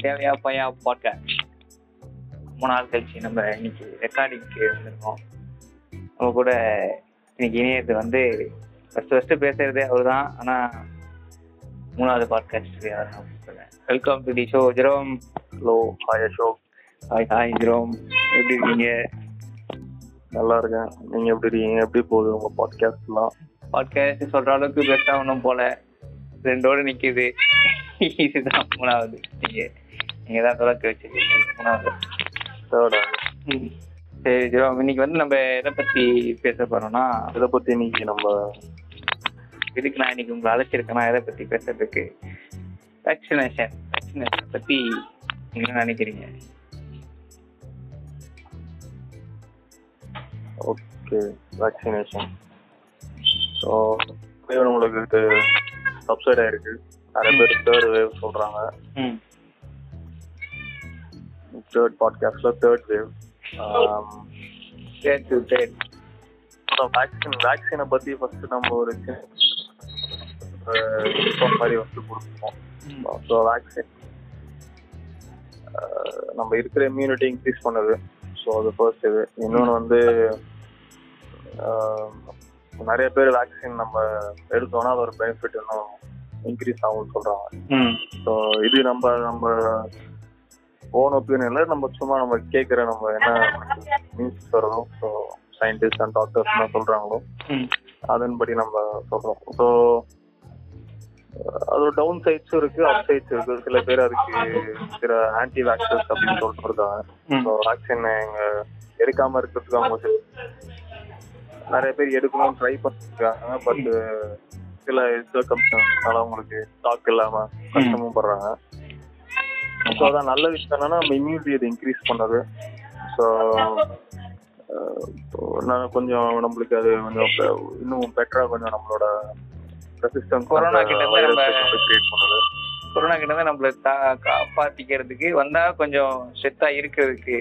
To தேவையா பையா podcast ரொம்ப நாள் கழிச்சு நம்ம இன்னைக்கு ரெக்கார்டிங்க்கு வந்திருக்கோம். நம்ம கூட இன்னைக்கு இணையது வந்து ஃபர்ஸ்ட் ஃபர்ஸ்ட் பேசுறதே அவர் தான் ஆனால் மூணாவது podcast welcome to the show Jerome hello hi Ashok hi hi Jerome எப்படி இருக்கீங்க? நல்லா இருக்கேன். நீங்க எப்படி இருக்கீங்க? எப்படி போகுது உங்க பாட்காஸ்ட்லாம் பாட்காஸ்ட் சொல்ற அளவுக்கு பெஸ்ட்டாக ஒன்றும் போல. ரெண்டோடு நிற்கிது இதுதான் மூணாவது. நீங்கள் நீங்கள் தான் தொடக்க வச்சிருக்கீங்க. மூணாவது தேர்ட் ம். சரி ஜெரோம் இன்னைக்கு வந்து நம்ம எதை பற்றி பேச போறோம்னா இதை பத்தி இன்னைக்கு நம்ம இதுக்கு நான் இன்னைக்கு உங்களை அழைச்சிருக்கேன்னா எதை பற்றி பேசுறதுக்கு? வேக்சினேஷன் வேக்சினேஷன் பற்றி என்ன நினைக்கிறீங்க? ஓகே வேக்சினேஷன் ஸோ உங்களுக்கு சப்சைட் ஆயிருக்கு. நிறைய பேர் தேர்ட் வேவ் சொல்றாங்க. ம். தேர்ட் பாட்காஸ்ட்ல தேர்ட் வேவ் சரி சரி சரி வேக்சின் வேக்சினை பத்தி ஃபர்ஸ்ட் நம்ம ஒரு சின்ன மாதிரி வந்து கொடுப்போம். ஸோ வேக்சின் நம்ம இருக்கிற இம்யூனிட்டி இன்க்ரீஸ் பண்ணுது. ஸோ அது ஃபர்ஸ்ட் இது. இன்னொன்று வந்து ஆஹ், நிறைய பேர் வேக்சின் நம்ம எடுத்தோம்னா அதோட பெனிஃபிட் இன்னும் இன்க்ரீஸ் ஆகும்னு சொல்றாங்க. ம். ஸோ இது நம்ம நம்ம ஓன் ஒப்பீனியன்ல நம்ம சும்மா நம்ம கேட்குற நம்ம என்ன நியூஸ் வருதோ ஸோ சயின்டிஸ்ட் அண்ட் டாக்டர்ஸ் என்ன சொல்றாங்களோ ம். அதன்படி நம்ம சொல்றோம். ஸோ அதோட டவுன் சைட்ஸும் இருக்கு அப் சைட்ஸ் இருக்கு. சில பேர் அதுக்கு சில ஆன்டி வேக்சர்ஸ் அப்படின்னு சொல்லிட்டு இருக்காங்க. ஸோ வேக்சின் எங்க எடுக்காம இருக்கிறதுக்கு அவங்க நிறைய பேர் எடுக்கணும்னு ட்ரை பண்ணிருக்காங்க. பட் சில சர்க்கம்ஸ்டன்ஸ்னால அவங்களுக்கு ஸ்டாக் இல்லாம கஷ்டமும் படுறாங்க. ஸோ அதான் நல்ல விஷயம் என்னன்னா நம்ம இம்யூனிட்டி இது இன்க்ரீஸ் பண்ணது. ஸோ நான் கொஞ்சம் நம்மளுக்கு அது கொஞ்சம் இன்னும் பெட்டரா கொஞ்சம் நம்மளோட ரெசிஸ்டன்ஸ் கொரோனா கிட்ட கிரியேட் பண்ணுது. கொரோனா கிட்ட இருந்து நம்மளை காப்பாத்திக்கிறதுக்கு வந்தா கொஞ்சம் ஸ்ட்ரெத்தா இருக்கிறதுக்கு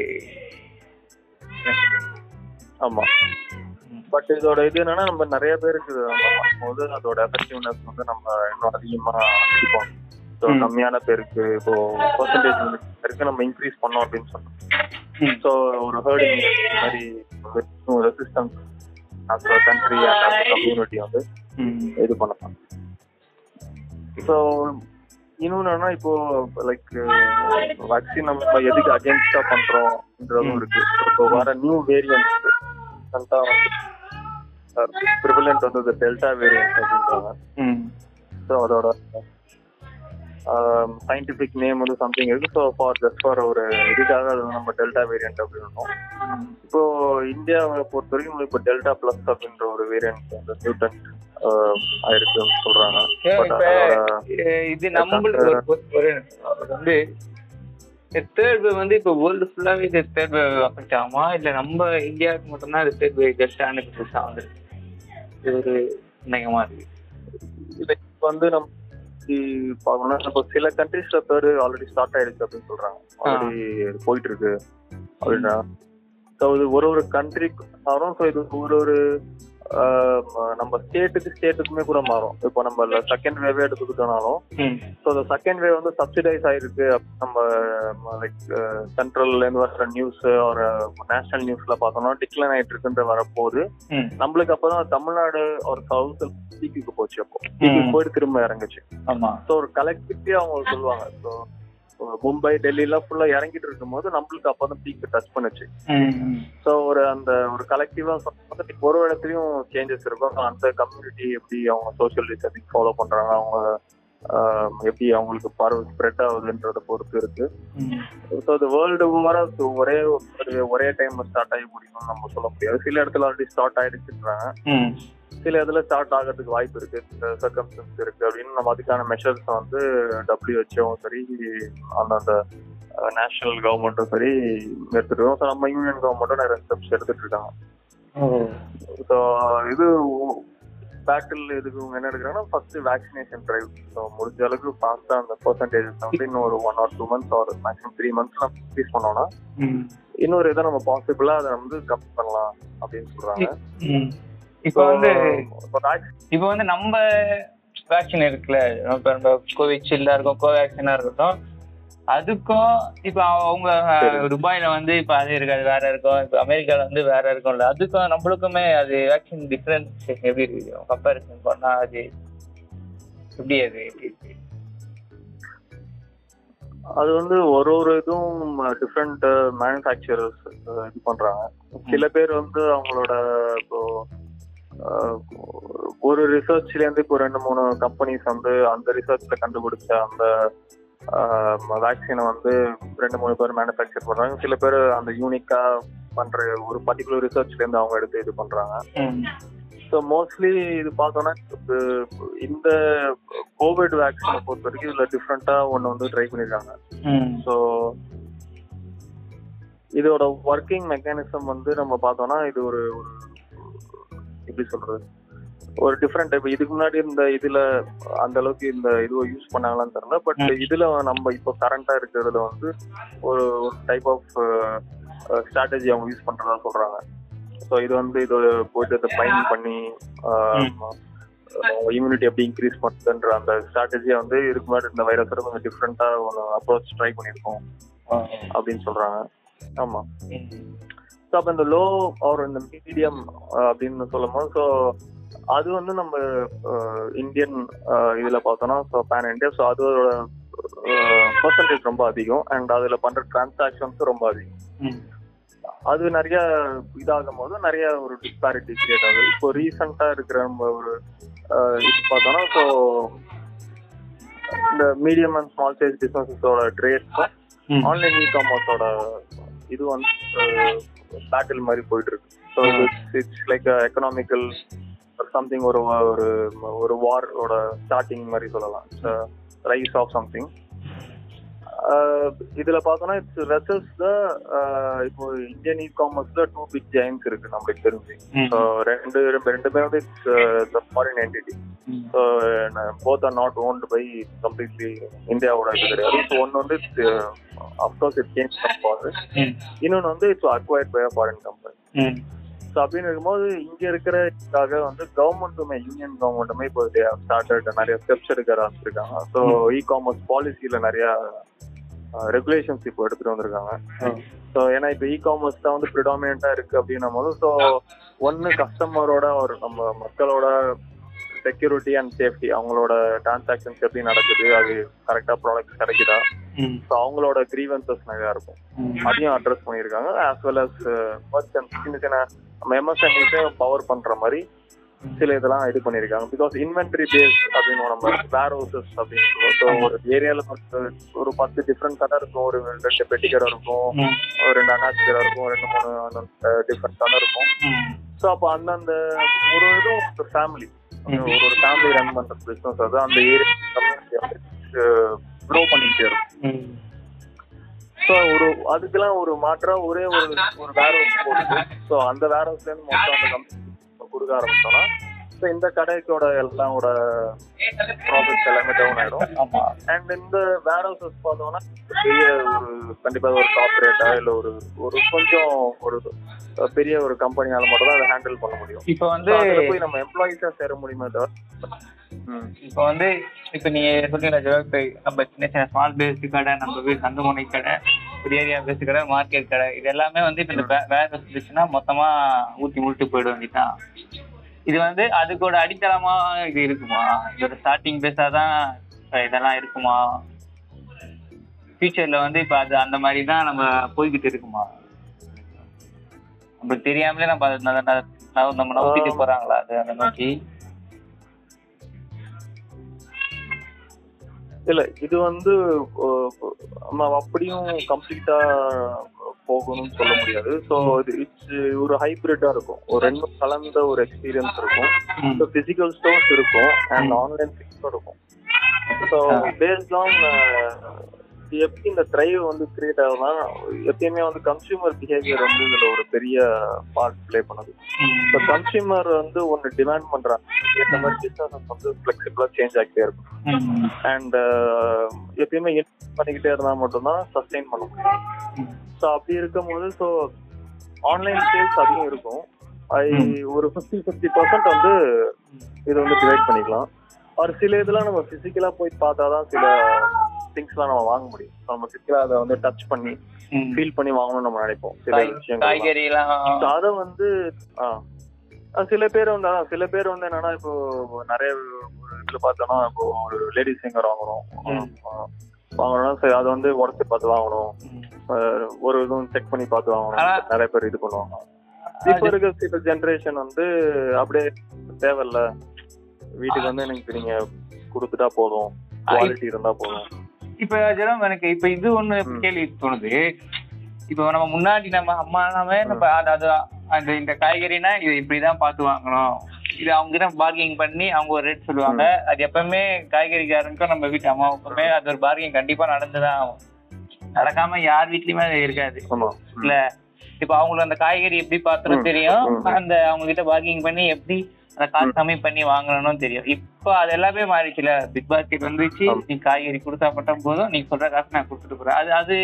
ஆமா. பட் இதோட இது என்னன்னா நம்ம நிறைய பேருக்கு பண்ணும்போது அதோட எஃபெக்டிவ்னஸ் வந்து நம்ம இன்னும் அதிகமா வச்சுப்போம் ஸோ. கம்மியான பேருக்கு இப்போ பர்சன்டேஜ் பேருக்கு நம்ம இன்க்ரீஸ் பண்ணோம் அப்படின்னு சொன்னோம். ஸோ ஒரு ஹேர்டிங் மாதிரி resistance and as a community வந்து இது பண்ணலாம். ஸோ இன்னொன்னு இப்போ லைக் வேக்சின் நம்ம எதுக்கு அகேன்ஸ்டா பண்றோம்ன்றதும் இருக்கு. இப்போ வர நியூ வேரியன்ட் ப்ரிவலண்ட் வந்து டெல்டா வேரியன்ட் அப்படின்றாங்க ஸோ அதோட சயின்டிபிக் நேம் வந்து சம்திங் இருக்கு ஸோ ஃபார் ஜஸ்ட் ஃபார் ஒரு இதுக்காக அது நம்ம டெல்டா வேரியன்ட் அப்படின்னு இப்போ இந்தியாவை பொறுத்த வரைக்கும் இப்போ டெல்டா பிளஸ் அப்படின்ற ஒரு வேரியன்ட் அந்த நியூட்டன் ஆயிருக்குன்னு சொல்றாங்க. இது நம்மளுக்கு ஒரு- வந்து தேர்ட் வேவ் வந்து இப்போ வேர்ல்டு ஃபுல்லாவே இது தேர்ட் வேவ் அஃபெக்ட் ஆகுமா இல்ல நம்ம இந்தியாவுக்கு மட்டும்தான் இது தேர்ட் வேவ் ஜஸ்டான புதுசா வந்துருக்கு? இது ஒரு சந்தேகமா இருக்கு. இப்ப வந்து நம்ம இப்படி பார்க்கணும்னா இப்போ சில கண்ட்ரீஸ்ல தேர்டு ஆல்ரெடி ஸ்டார்ட் ஆயிடுச்சு அப்படின்னு சொல்றாங்க. ஆல்ரெடி போயிட்டு இருக்கு அப்படின்னா. ஸோ இது ஒரு ஒரு ஸோ இது ஒரு ஒரு நம்ம ஸ்டேட்டுக்கு ஸ்டேட்டுக்குமே கூட மாறும். இப்போ நம்ம செகண்ட் வேவே எடுத்துக்கிட்டோம்னாலும் ஸோ அந்த செகண்ட் வேவ் வந்து சப்சிடைஸ் ஆயிருக்கு. நம்ம லைக் சென்ட்ரல்ல இருந்து வர நியூஸ் ஒரு நேஷனல் நியூஸ்ல பார்த்தோம்னா டிக்ளைன் ஆயிட்டு இருக்குன்ற வரப்போது நம்மளுக்கு அப்பதான் தமிழ்நாடு ஒரு சவுத் பீக்குக்கு போச்சு அப்போ. போயிட்டு திரும்ப இறங்குச்சு. ஆமா. ஸோ ஒரு கலெக்டிவிட்டி அவங்க சொல்லுவாங்க. ஸோ மும்பை டெல்லி எல்லாம் ஃபுல்லா இறங்கிட்டு இருக்கும்போது நம்மளுக்கு அப்பதான் பீக் டச் பண்ணுச்சு. ஸோ ஒரு அந்த ஒரு கலெக்டிவா ஒரு இடத்துலயும் சேஞ்சஸ் இருக்கும். அந்த கம்யூனிட்டி எப்படி அவங்க சோஷியல் டிஸ்டன்சிங் ஃபாலோ பண்றாங்க அவங்க எப்படி அவங்களுக்கு பரவ ஸ்ப்ரெட் ஆகுதுன்றத பொறுத்து இருக்கு. ஸோ அது வேர்ல்டு ஓவரா ஒரே ஒரு ஒரே டைம் ஸ்டார்ட் ஆகி முடியும்னு நம்ம சொல்ல முடியாது. சில இடத்துல ஆல்ரெடி ஸ்டார்ட் ஆயிடுச்சுன்றாங்க சில இதுல ஸ்டார்ட் ஆகிறதுக்கு வாய்ப்பு இருக்கு. சர்க்கம்ஸ்டன்ஸ் இருக்கு. அப்படின்னு நம்ம அதுக்கான மெஷர்ஸ் வந்து டபிள்யூஹெச்ஓவும் சரி அந்தந்த நேஷனல் கவர்மெண்ட்டும் சரி எடுத்துருக்கோம் ஸோ நம்ம யூனியன் கவர்மெண்ட்டும் நிறைய ஸ்டெப்ஸ் எடுத்துட்டு இருக்காங்க. ஸோ இது பேட்டில் இதுக்கு என்ன எடுக்கிறாங்கன்னா ஃபர்ஸ்ட் வேக்சினேஷன் ட்ரைவ் ஸோ முடிஞ்ச அளவுக்கு ஃபாஸ்டா அந்த பர்சன்டேஜஸ் வந்து இன்னும் ஒரு one or two months or maximum three months நம்ம இன்க்ரீஸ் பண்ணோம்னா இன்னொரு இதை நம்ம பாசிபிளா அதை வந்து கம்மி பண்ணலாம் அப்படின்னு சொல்றாங்க. ம். இப்போ வந்து இப்போ வந்து நம்ம வேக்சின் இருக்குல்ல இப்போ நம்ம கோவிஷீல்டா இருக்கும் கோவேக்சினா இருக்கட்டும். அதுக்கும் இப்ப அவங்க. துபாயில வந்து இப்ப அது இருக்காது வேற இருக்கும். இப்ப அமெரிக்கால வந்து வேற இருக்கும்ல. அதுக்கும் நம்மளுக்குமே அது வேக்சின் டிஃபரன்ஸ் எப்படி இருக்கு? கம்பேரிசன் பண்ணா அது எப்படி அது? எப்படி அது வந்து ஒரு ஒரு இதுவும் டிஃப்ரெண்ட் மேனுஃபேக்சரர்ஸ் இது பண்றாங்க. சில பேர் வந்து அவங்களோட இப்போ ஒரு ரிசர்ச்ல இருந்து இப்போ ரெண்டு மூணு கம்பெனிஸ் வந்து அந்த ரிசர்ச்ல கண்டுபிடிச்ச அந்த வேக்சினை வந்து ரெண்டு மூணு பேர் மேனுஃபேக்சர் பண்றாங்க. சில பேர் அந்த யூனிக்கா பண்ற ஒரு பர்டிகுலர் ரிசர்ச்ல இருந்து அவங்க எடுத்து இது பண்றாங்க. ஸோ மோஸ்ட்லி இது பார்த்தோன்னா இந்த கோவிட் வேக்சினை பொறுத்த வரைக்கும் இதுல டிஃப்ரெண்டா ஒன்று வந்து ட்ரை பண்ணிருக்காங்க. ஸோ இதோட ஒர்க்கிங் மெக்கானிசம் வந்து நம்ம பார்த்தோம்னா இது ஒரு ஒரு எப்படி சொல்றது? ஒரு டிஃப்ரெண்ட் டைப் இதுக்கு முன்னாடி இந்த இதுல அந்த அளவுக்கு இந்த இதுவை யூஸ் பண்ணாங்களான்னு தெரியல. பட். இதுல நம்ம இப்போ கரண்டா இருக்கிறதுல வந்து ஒரு ஒரு டைப் ஆஃப் ஸ்ட்ராட்டஜி அவங்க யூஸ் பண்றதா சொல்றாங்க. ஸோ இது வந்து இது போயிட்டு இதை பைன் பண்ணி இம்யூனிட்டி எப்படி இன்க்ரீஸ் பண்ணுதுன்ற அந்த ஸ்ட்ராட்டஜியை வந்து இதுக்கு முன்னாடி இந்த வைரஸோட கொஞ்சம் டிஃப்ரெண்டா ஒன்று அப்ரோச் ட்ரை பண்ணியிருக்கோம். அப்படின்னு சொல்றாங்க. ஆமா. ஸோ அப்போ இந்த லோ ஆர் இந்த மீடியம் அப்படின்னு சொல்லும் போது ஸோ அது வந்து நம்ம இந்தியன் இதில் பார்த்தோம்னா ஸோ பேன் இந்தியா ஸோ அதோட பர்சன்டேஜ் ரொம்ப அதிகம். அண்ட் அதில் பண்ணுற டிரான்சாக்ஷன்ஸும் ரொம்ப அதிகம். அது நிறைய இதாகும் போது நிறைய ஒரு டிஸ்பாரிட்டி கிரியேட் ஆகுது. இப்போ ரீசெண்டாக இருக்கிற நம்ம ஒரு அஹ், இது பார்த்தோம்னா ஸோ இந்த மீடியம் அண்ட் ஸ்மால் சைஸ் பிஸ்னஸஸோட ட்ரேட்ஸும் ஆன்லைன் இ காமர்ஸோட இது வந்து பேட்டில் மாதிரி போயிட்டு இருக்கு so it's like economical something ஒரு ஒரு ஒரு வாரோட ஸ்டார்டிங் மாதிரி சொல்லலாம். ரைஸ் ஆஃப் சம்திங் இதுல பார்த்தோம்னா இட்ஸ் த இப்போ இந்தியன் இ காமர்ஸ்ல டூ பிக் ஜெயின்ஸ் இருக்கு நம்மளுக்கு தெரிஞ்சு ரெண்டு ரெண்டுமே வந்து it's foreign entity so both are not owned by completely இந்தியாவோட இது கிடையாது. ஸோ ஒன்று வந்து அஃப்கோர்ஸ் இட் சேஞ்ச் கம்பெனி இன்னொன்று வந்து it's acquired by foreign company so அப்படின்னு இருக்கும்போது இங்க இருக்கிற இதுக்காக வந்து கவர்மெண்ட்டுமே யூனியன் கவர்மெண்ட்டுமே இப்போ ஸ்டார்டட் நிறைய ஸ்டெப்ஸ் எடுக்க ஆரம்பிச்சிருக்காங்க. ஸோ இ காமர்ஸ் பாலிசியில நிறைய ரெகுலேஷன்ஸ் இப்போ எடுத்துட்டு வந்திருக்காங்க. ஸோ ஏன்னா இப்போ இ காமர்ஸ் தான் வந்து ப்ரிடாமினா இருக்கு அப்படின்னும் போது ஸோ ஒன்று கஸ்டமரோட ஒரு நம்ம மக்களோட செக்யூரிட்டி அண்ட் சேஃப்டி அவங்களோட டிரான்சாக்ஷன்ஸ் எப்படி நடக்குது அது கரெக்டாக ப்ராடக்ட்ஸ் கிடைக்குதா? ஸோ அவங்களோட கிரீவன்சஸ் நிறையா இருக்கும். அதையும் அட்ரஸ் பண்ணியிருக்காங்க ஆஸ் வெல் அஸ் மர்ச்சன்ட் சின்ன சின்ன நம்ம எம்எஸ்எம்இஸையும் பவர் பண்ற மாதிரி சில இதெல்லாம் இது பண்ணியிருக்காங்க. பிகாஸ் இன்வென்டரி பேஸ் அப்படின்னு நம்ம வேர் ஹவுசஸ் அப்படின்னு சொல்லுவோம். ஒரு ஏரியால ஒரு பத்து டிஃப்ரெண்ட் கடை இருக்கும். ஒரு ரெண்டு பெட்டி கடை இருக்கும். ஒரு ரெண்டு அண்ணாச்சி கடை இருக்கும். ரெண்டு மூணு டிஃப்ரெண்ட் கடை இருக்கும். ஸோ அப்போ அந்தந்த ஒரு இதுவும் ஒரு ஃபேமிலி ஒரு ஒரு ஃபேமிலி ரன் பண்ற பிசினஸ் அது அந்த ஏரியா கம்யூனிட்டி க்ரோ பண்ணிக்கிட்டே இருக்கும். ஸோ ஒரு அதுக்கெல்லாம் ஒரு மாற்றா ஒரே ஒரு ஒரு வேர் ஹவுஸ் போட்டு ஸோ அந்த வேர் ஹவுஸ்ல இருந்து மொத்தம் அந்த கம்பெனி கொடுக்க ஆரம்பிச்சோம்னா ஸோ இந்த கடைக்கோட எல்லாமோட ப்ராஃபிட்ஸ் எல்லாமே டவுன் ஆயிடும். அண்ட் இந்த வேர் ஹவுசஸ் பார்த்தோம்னா பெரிய ஒரு கண்டிப்பா ஒரு கார்பரேட்டா இல்ல ஒரு ஒரு கொஞ்சம் ஒரு பெரிய ஒரு கம்பெனியால மட்டும் தான் அதை ஹேண்டில் பண்ண முடியும். இப்போ வந்து போய் நம்ம எம்ப்ளாயிஸா சேர முடியுமே தவிர. இப்போ வந்து இப்போ நீங்க சொன்னீங்க இப்போ நம்ம சின்ன சின்ன ஸ்மால் பேஸ்ட் கடை நம்ம வீடு சந்தமுனை கடை ஒரு ஏரியா பேஸ்ட் கடை மார்க்கெட் கடை இது எல்லாமே வந்து இப்போ இந்த வேற இருந்துச்சுன்னா மொத்தமா ஊத்தி முழுட்டு போயிட வேண்டியதான் இது வந்து அதுக்கோட அடித்தளமா இது இருக்குமா? இதோட ஸ்டார்டிங் பேஸா தான் இதெல்லாம் இருக்குமா? ஃபியூச்சர்ல வந்து இப்போ அது அந்த மாதிரி தான் நம்ம போய்கிட்டு இருக்குமா? நம்ம தெரியாமலே நம்ம அதை நம்ம நோக்கிட்டு போறாங்களா? அது அதை நோக்கி. இல்ல இது வந்து நம்ம அப்படியும் கம்ப்ளீட்டா போகணும்னு சொல்ல முடியாது. ஸோ இது இட்ஸ் ஒரு ஹைபிரிட்டா இருக்கும். ஒரு ரெண்டும் கலந்த ஒரு எக்ஸ்பீரியன்ஸ் இருக்கும். ஸோ பிசிக்கல் ஸ்டோர்ஸ் இருக்கும். அண்ட் ஆன்லைன் ஸ்டோர் இருக்கும். ஸோ பேஸ்ட் ஆன் எப்படி இந்த ட்ரைவ் வந்து கிரியேட் ஆகுதுன்னா எப்பயுமே வந்து கன்சியூமர் பிஹேவியர் வந்து இதுல ஒரு பெரிய பார்ட் ப்ளே பண்ணுது. ஸோ கன்சியூமர் வந்து ஒன்று டிமாண்ட் பண்றாங்க. ஏற்ற மாதிரி பிஸ்னஸ் வந்து ஃபிளெக்சிபிளா சேஞ்ச் ஆகிட்டே இருக்கும். அண்ட் எப்பயுமே இன்வெஸ்ட் பண்ணிக்கிட்டே இருந்தா மட்டும்தான் சஸ்டெயின் பண்ண முடியும். ஸோ அப்படி இருக்கும்போது ஸோ ஆன்லைன் சேல்ஸ் அதிகம் இருக்கும். ஐ ஒரு ஃபிஃப்டி ஃபிஃப்டி பர்சன்ட் வந்து இது வந்து டிவைட் பண்ணிக்கலாம். ஒரு சில இதெல்லாம் நம்ம பிசிக்கலா போய் பார்த்தாதான் சில திங்ஸ்லாம் நம்ம வாங்க முடியும். நம்ம சிட்டில அதை வந்து டச் பண்ணி. ஃபீல் பண்ணி வாங்கணும்னு நம்ம நினைப்போம். சில விஷயங்கள் அதை வந்து சில பேர் வந்து அதான் சில பேர் வந்து என்னன்னா இப்போ நிறைய இதுல பார்த்தோம்னா இப்போ ஒரு லேடிஸ் சிங்கர் வாங்குறோம். வாங்குறோம்னா சரி அதை வந்து உடச்சி பார்த்து வாங்கணும். ஒரு இதுவும் செக் பண்ணி பார்த்து வாங்கணும். நிறைய பேர் இது பண்ணுவாங்க. இப்ப இருக்க சில ஜெனரேஷன் வந்து அப்படியே தேவையில்ல. வீட்டுக்கு வந்து எனக்கு நீங்க கொடுத்துட்டா போதும். குவாலிட்டி இருந்தா போதும். இப்ப ஜெரம் எனக்கு இப்ப இது ஒண்ணு. கேள்வி தோணுது. இப்போ நம்ம முன்னாடி நம்ம அம்மா எல்லாமே நம்ம அது அந்த இந்த காய்கறினா இது இப்படிதான் பார்த்து வாங்கணும். இது அவங்க கிட்ட பார்கிங் பண்ணி அவங்க ஒரு ரேட் சொல்லுவாங்க. அது எப்பவுமே காய்கறிக்காரனுக்கும் நம்ம வீட்டு அம்மாவுக்குமே அது ஒரு பார்கிங் கண்டிப்பா நடந்துதான் ஆகும். நடக்காம யார் வீட்லயுமே அது இருக்காது. இல்ல இப்ப அவங்களுக்கு அந்த காய்கறி எப்படி பாத்திரம் தெரியும். அந்த அவங்க கிட்ட பார்கிங் பண்ணி எப்படி அந்த காசு கம்மி பண்ணி வாங்கணும்னு தெரியும். இப்போ அது எல்லாமே மாறிச்சுல பிக் பாஸ்கெட் வந்துச்சு. நீ காய்கறி கொடுத்தா மட்டும் போதும். நீ சொல்ற காசு நான் கொடுத்துட்டு போறேன். அது அது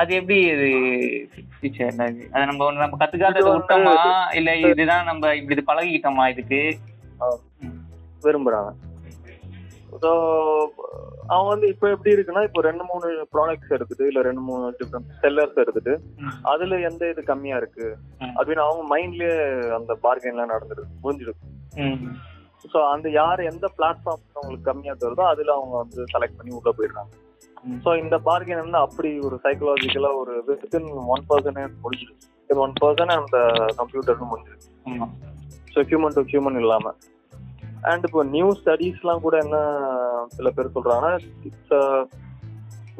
அது எப்படி அது அதை நம்ம ஒண்ணு நம்ம கத்துக்காததை விட்டோமா? இல்ல இதுதான் நம்ம இப்படி இது பழகிட்டோமா இதுக்கு? விரும்புறாங்க. ஸோ அவங்க வந்து இப்போ எப்படி இருக்குன்னா இப்போ ரெண்டு மூணு ப்ராடக்ட்ஸ் இருக்குது இல்ல ரெண்டு மூணு டிஃப்ரெண்ட் செல்லர்ஸ் இருக்குது. அதுல எந்த இது கம்மியா இருக்கு. அப்படின்னு அவங்க மைண்ட்லயே அந்த பார்கென்லாம் நடந்துருக்கு புரிஞ்சிருக்கு. ஸோ அந்த யார் எந்த பிளாட்ஃபார்ம் அவங்களுக்கு கம்மியா தருதோ அதுல அவங்க வந்து செலக்ட் பண்ணி உள்ள போயிடுறாங்க. ஸோ இந்த பார்கென் வந்து அப்படி ஒரு சைக்கலாஜிக்கலா ஒரு வித்தின் ஒன் பர்சன்ட் முடிஞ்சிருக்கு ஒன் பர்சன்ட் அந்த கம்ப்யூட்டருக்கு முடிஞ்சிருக்கு ஸோ ஹியூமன் டு ஹியூமன் இல்லாம அண்ட் இப்போ நியூ ஸ்டடீஸ்லாம் கூட என்ன சில பேர் சொல்றாங்கன்னா it's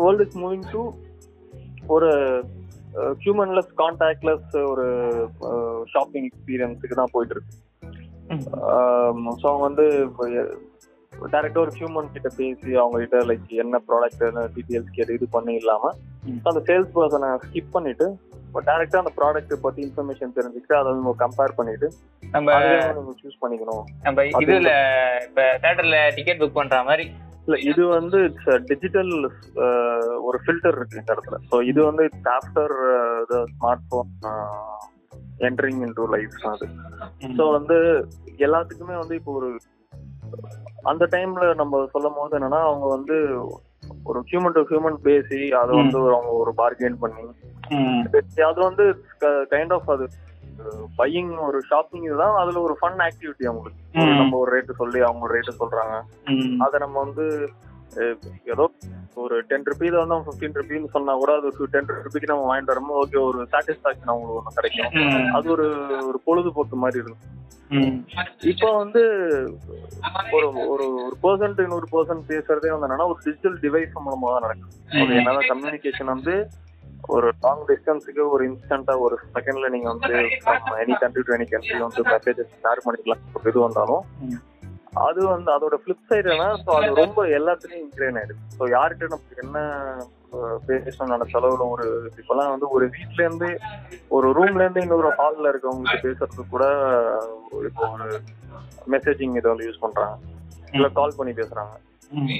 world is moving to ஒரு ஹியூமன்லெஸ் கான்டாக்ட்லெஸ் ஒரு ஷாப்பிங் எக்ஸ்பீரியன்ஸுக்கு தான் போயிட்டு இருக்கு. ஸோ அவங்க வந்து டேரக்டா ஒரு ஹியூமன் கிட்ட பேசி அவங்க கிட்ட லைக் என்ன ப்ராடக்ட் என்ன டீட்டெயில்ஸ் கேட்டு இது பண்ணி இல்லாம. அந்த சேல்ஸ் பர்சனை ஸ்கிப் பண்ணிட்டு டேரக்டா அந்த ப்ராடக்ட் பத்தி இன்ஃபர்மேஷன் தெரிஞ்சுக்கிட்டு அதை நம்ம கம்பேர் பண்ணிட்டு நம்ம சூஸ் பண்ணிக்கணும். நம்ம இதுல இப்ப தியேட்டர்ல டிக்கெட் புக் பண்ற மாதிரி. இல்ல இது வந்து இட்ஸ் டிஜிட்டல் ஒரு ஃபில்டர் இருக்கு இந்த இடத்துல. ஸோ இது வந்து it's after the smart phone entering in to life அது. ஸோ வந்து எல்லாத்துக்குமே வந்து இப்போ ஒரு அந்த டைம்ல நம்ம சொல்லும் போது என்னன்னா அவங்க வந்து ஒரு ஹியூமன் டு ஹியூமன் பேசி அதை வந்து அவங்க ஒரு பார்கெயின் பண்ணி. அது வந்து கைண்ட் ஆஃப் அது பையிங் ஒரு ஷாப்பிங் இதுதான் அதுல ஒரு ஃபன் ஆக்டிவிட்டி அவங்களுக்கு. நம்ம ஒரு ரேட்டு சொல்லி அவங்க ரேட்டு சொல்றாங்க. அதை நம்ம வந்து ஏதோ ஒரு டென் ருபீஸ் வந்து அவங்க ஃபிஃப்டீன் ருபீன்னு சொன்னா கூட அது டென் ருபீக்கு நம்ம வாங்கிட்டு வரும்போது ஓகே ஒரு சாட்டிஸ்பாக்சன் அவங்களுக்கு ஒன்று கிடைக்கும். அது ஒரு ஒரு பொழுதுபோக்கு மாதிரி இருக்கும். இப்போ வந்து ஒரு ஒரு ஒரு பர்சன் இன்னொரு பர்சன் பேசுறதே வந்து என்னன்னா ஒரு டிஜிட்டல் டிவைஸ் மூலமா தான் நடக்கும் என்னதான் கம்யூனிகேஷன் வந்து ஒரு லாங் டிஸ்டன்ஸுக்கு ஒரு இன்ஸ்டன்டா ஒரு செகண்ட்ல நீங்க வந்து any country to any country வந்து மெசேஜஸ் ஷேர் பண்ணிக்கலாம். ஒரு இது வந்தாலும். அது வந்து அதோட ஃபிளிப் சைடு என்ன ஸோ அது ரொம்ப எல்லாத்துலயும் இன்க்ரீன் ஆயிடுது. ஸோ யார்கிட்ட நமக்கு என்ன அஹ், பேசணும் நினைச்சாலும் ஒரு இப்பெல்லாம் வந்து ஒரு வீட்ல இருந்து ஒரு ரூம்ல இருந்து இன்னொரு ஹால்ல இருக்கவங்களுக்கு பேசுறதுக்கு கூட இப்போ ஒரு மெசேஜிங் இதை வந்து யூஸ் பண்றாங்க. இல்ல கால் பண்ணி பேசுறாங்க.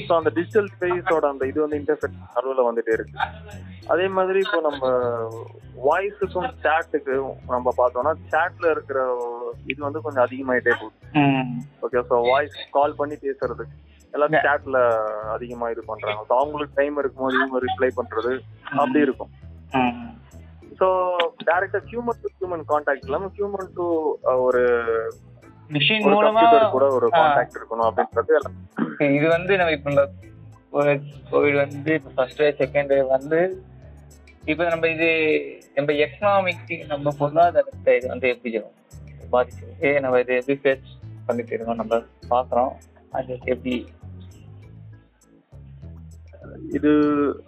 ஸோ அந்த டிஜிட்டல் ஸ்பேஸோட அந்த இது வந்து இன்டர்ஃபெக்ட் நடுவில் வந்துட்டே இருக்கு. அதே மாதிரி இப்போ நம்ம வாய்ஸுக்கும் சேட்டுக்கு நம்ம பார்த்தோம்னா சேட்ல இருக்கிற இது வந்து கொஞ்சம் அதிகமாயிட்டே போகுது. ஓகே ஸோ வாய்ஸ் கால் பண்ணி பேசுறது. எல்லாம் சேட்ல அதிகமா இது பண்றாங்க. ஸோ அவங்களுக்கு டைம் இருக்கும்போது இவங்க ரிப்ளை பண்றது அப்படி இருக்கும். ஸோ டேரக்டா ஹியூமன் டு ஹியூமன் கான்டாக்ட் இல்லாம ஹியூமன் டு ஒரு மிஷின் ஒரு மூலமா கூட ஒரு. கான்டாக்ட் இருக்கணும் அப்படின்றது இது வந்து நம்ம இப்ப இந்த கோவிட் வந்து இப்போ ஃபர்ஸ்ட் வேவ் செகண்ட் வேவ் வந்து இப்போ நம்ம இது நம்ம எக்கனாமிக் நம்ம பொருளாதாரத்தை இது வந்து எப்படி பாதிச்சிருக்கு நம்ம இது எப்படி ஃபேஸ் பண்ணிட்டு இருக்கோம்? நம்ம பார்க்குறோம் அது எப்படி? இது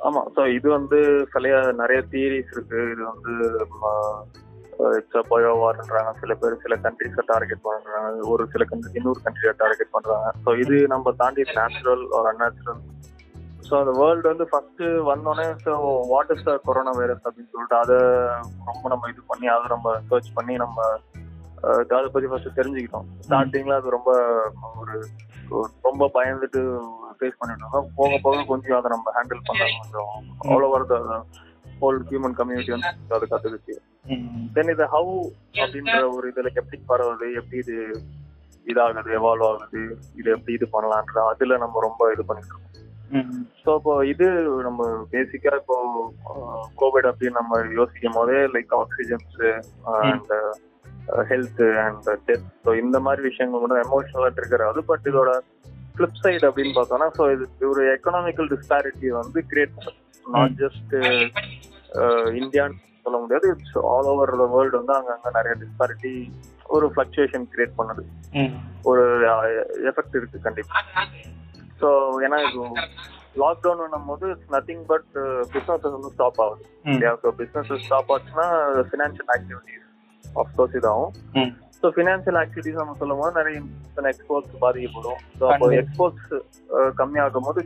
ஆமா ஸோ இது வந்து சிலைய நிறைய தியரிஸ் இருக்கு. இது வந்து இட்ஸ் பயோவார்ன்றாங்க சில பேர் சில கண்ட்ரிஸை டார்கெட் பண்றாங்க. ஒரு சில கண்ட்ரி இன்னொரு கண்ட்ரியை டார்கெட் பண்றாங்க. ஸோ இது நம்ம தாண்டி நேச்சுரல் ஒரு அந்நேச்சுரல் ஸோ அந்த வேர்ல்டு வந்து ஃபர்ஸ்ட் வந்தோடனே so what is the corona virus அப்படின்னு சொல்லிட்டு அதை ரொம்ப நம்ம இது பண்ணி அதை நம்ம சர்ச் பண்ணி நம்ம அதை பத்தி ஃபர்ஸ்ட் தெரிஞ்சுக்கிட்டோம். ஸ்டார்டிங்ல அது ரொம்ப ஒரு ரொம்ப பயந்துட்டு ஃபேஸ் பண்ணிட்டு இருந்தோம். போக போக கொஞ்சம் அதை நம்ம ஹேண்டில் பண்ண கொஞ்சம் all over the whole human community வந்து அதை கத்துக்கிச்சு. தென் இது ஹவு அப்படின்ற ஒரு இதுல எப்படி பரவுது எப்படி இது இதாகுது எவால்வ் ஆகுது இது எப்படி இது பண்ணலான்ற அதுல நம்ம ரொம்ப இது பண்ணிட்டு இருக்கோம் ஸோ இப்போ இது நம்ம பேசிக்கா இப்போ கோவிட் அப்படின்னு நம்ம யோசிக்கும் போதே like oxygens and health and death so இந்த மாதிரி விஷயங்கள் மட்டும் எமோஷனலாக இருக்கிற அது பட் இதோட ஃபிளிப் சைடு அப்படின்னு பார்த்தோம்னா ஸோ இது ஒரு எக்கனாமிக்கல் டிஸ்பாரிட்டி வந்து கிரியேட் நாட் ஜஸ்ட் இந்தியான்னு சொல்ல முடியாது. It's all over the world வந்து அங்கங்க நிறைய டிஸ்பாரிட்டி ஒரு ஃபிளக்சுவேஷன் கிரியேட் பண்ணுது. ஒரு எஃபெக்ட் இருக்கு கண்டிப்பா. ஸோ ஏன்னா லாக்டவுன் போது இட்ஸ் நத்திங் பட் பிஸ்னஸ் வந்து ஸ்டாப் ஆகுது. இல்லையா ஸோ பிஸ்னஸ் ஸ்டாப் ஆச்சுன்னா ஃபினான்ஷியல் ஆக்டிவிட்டிஸ் ஆஃப்கோர்ஸ் இதாகும். ஸோ ஃபினான்ஷியல் ஆக்டிவிட்டிஸ் நம்ம சொல்லும் போது நிறைய எக்ஸ்போர்ட்ஸ் பாதிக்கப்படும். ஸோ அப்போ. எக்ஸ்போர்ட்ஸ் கம்மியாகும் போது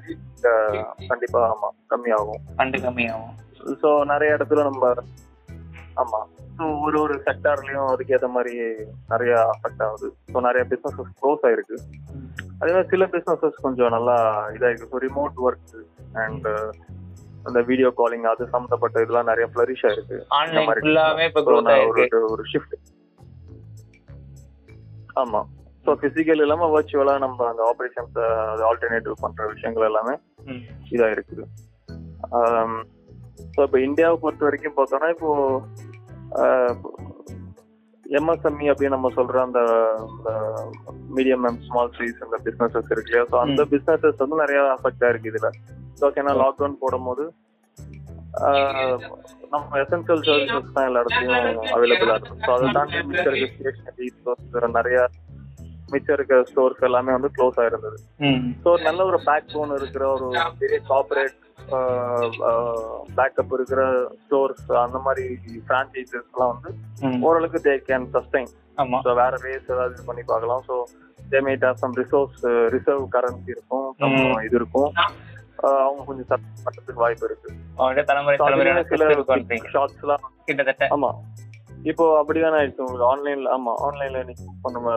அஹ், கண்டிப்பா ஆமா கம்மியாகும். ஃபண்டு கம்மியாகும். ஸோ நிறைய இடத்துல நம்ம ஆமா. ஸோ ஒரு ஒரு செக்டார்லயும் அதுக்கேற்ற மாதிரி நிறைய அஃபெக்ட் ஆகுது. ஸோ நிறைய பிசினஸஸ் க்ளோஸ் ஆயிருக்கு. அதே மாதிரி சில பிசினஸஸ் கொஞ்சம் நல்லா இதாயிருக்கு. ஸோ ரிமோட் ஒர்க் அண்ட் அந்த வீடியோ காலிங் அது சம்மந்தப்பட்ட இதெல்லாம் நிறைய ஃபிளரிஷ் ஆயிருக்கு. ஒரு ஷிஃப்ட் ஆமா. ஸோ பிசிக்கல் இல்லாம வர்ச்சுவலா நம்ம அந்த ஆப்ரேஷன்ஸ் ஆல்டர்னேட்டிவ் பண்ற விஷயங்கள் எல்லாமே ம். இதா இருக்குது ஸோ இப்போ இந்தியாவை பொறுத்த வரைக்கும் பார்த்தோம்னா இப்போ எம்எஸ்எம்இ அப்படின்னு நம்ம சொல்ற அந்த மீடியம் அண்ட் ஸ்மால் சைஸ் அந்த பிசினஸஸ் இருக்கு இல்லையா? ஸோ அந்த பிசினஸஸ் வந்து நிறைய அஃபெக்ட் ஆயிருக்கு இதுல. ஸோ ஏன்னா லாக்டவுன் போடும்போது நம்ம எசென்சியல் சர்வீசஸ் தான் எல்லா இடத்துலயும் அவைலபிளா இருக்கும். ஸோ அதை தாண்டி மிச்சம் இருக்க ஸ்டேஷனரி ஸ்டோர்ஸ் நிறைய மிச்சம் இருக்க ஸ்டோர்ஸ் எல்லாமே வந்து க்ளோஸ் ஆயிருந்தது. ஸோ நல்ல ஒரு பேக் போன் இருக்கிற ஒரு பெரிய கார்பரேட் பேக்கப் இருக்கிற ஸ்டோர்ஸ் அந்த மாதிரி ஃப்ரான்ச்சைசஸ் எல்லாம் வந்து ஓரளவுக்கு தே கேன் சஸ்டைன் ஸோ வேற வேஸ் ஏதாவது பண்ணி பார்க்கலாம். So they might have some resource reserve currency இருக்கும். இது இருக்கும். அவங்க கொஞ்சம் சர்ச் பண்றதுக்கு வாய்ப்பு இருக்கு. பண்றீங்க ஷார்ட்ஸ்லாம் கிட்டத்தட்ட. ஆமா. இப்போ அப்படிதானே ஆயிடுச்சு உங்களுக்கு. ஆன்லைன்ல ஆமா ஆன்லைன்ல நீங்க இப்போ நம்ம